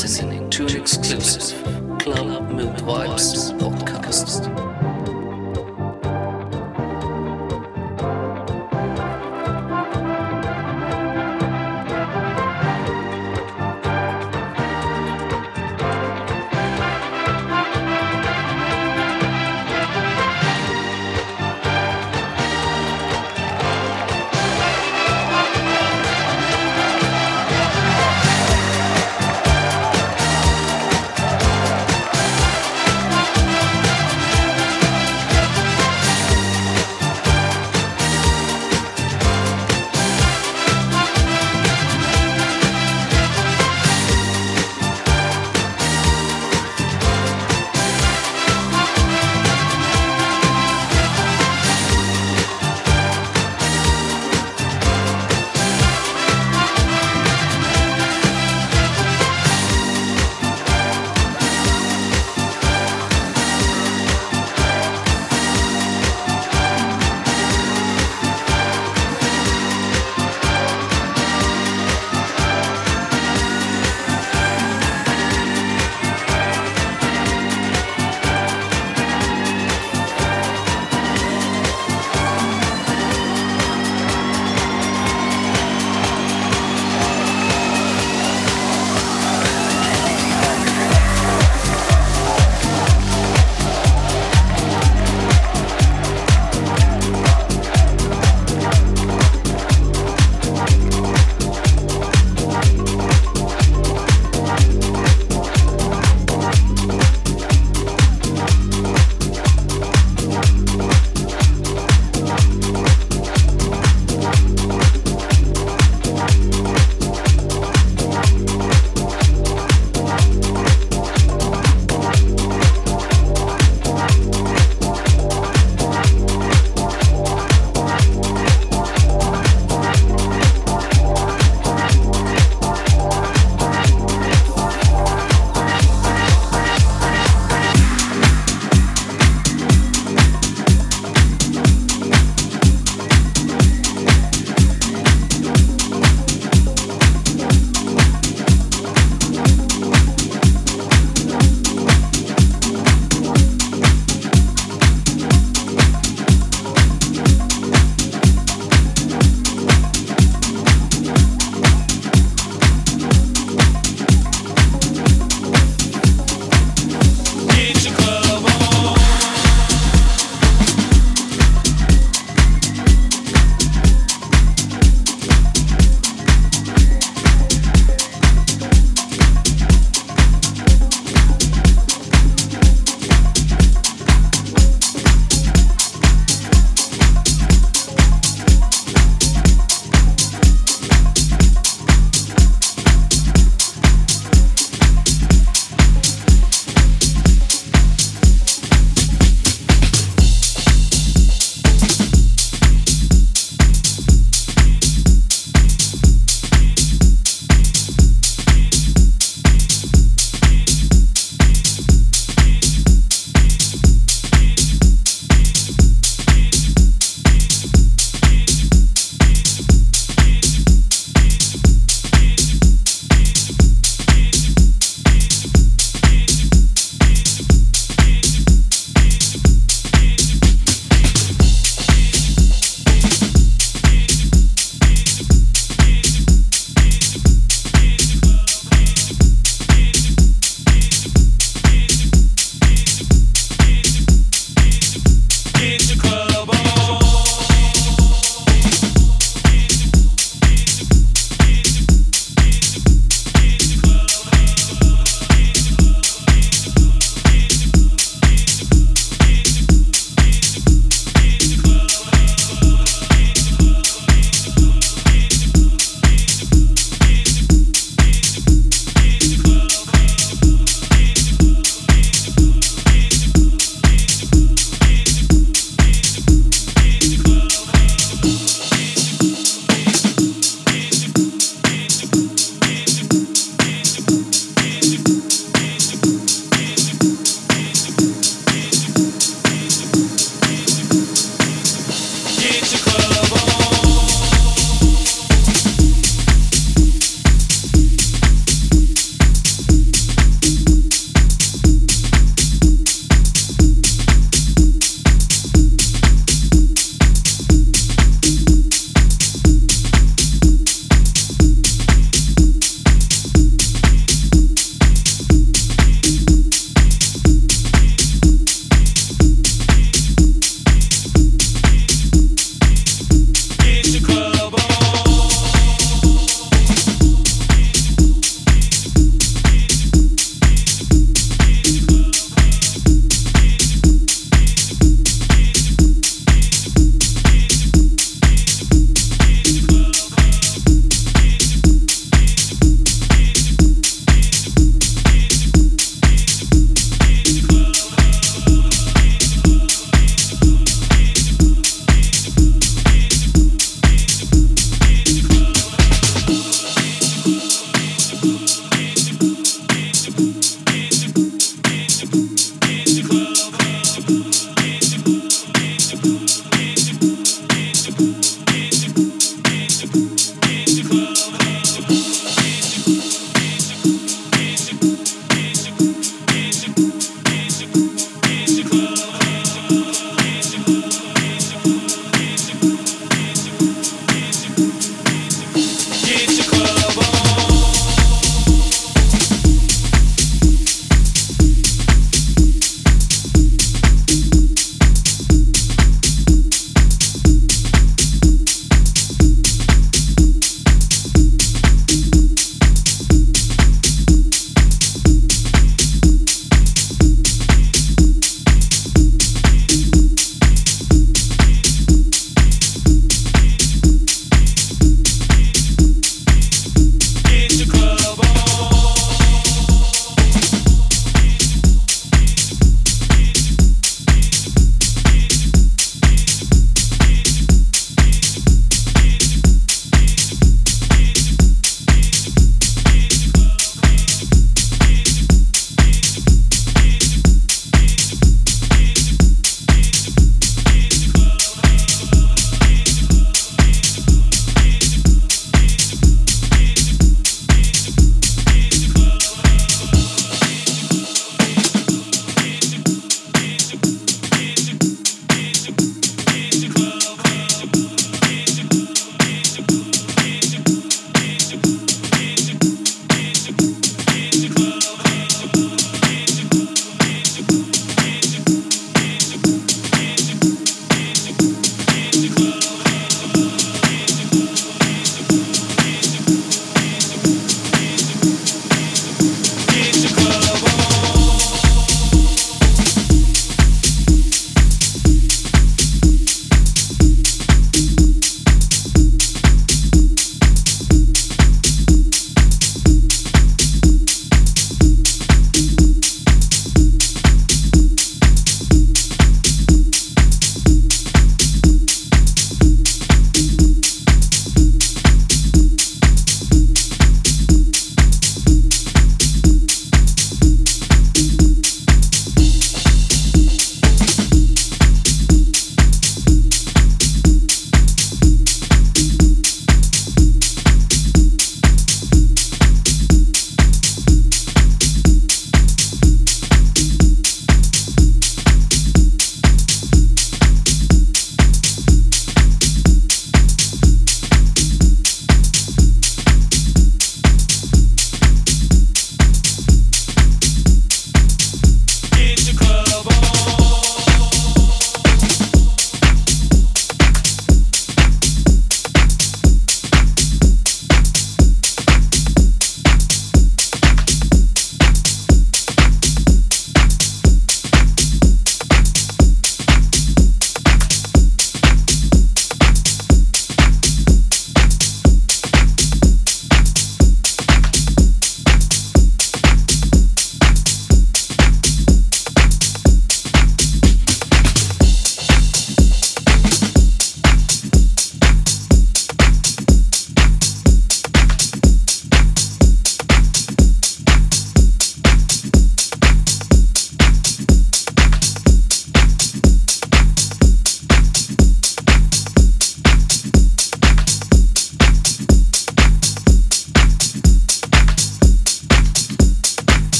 Listening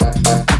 Thank you.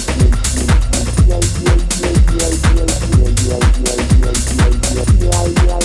yeah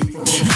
beat.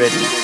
Ready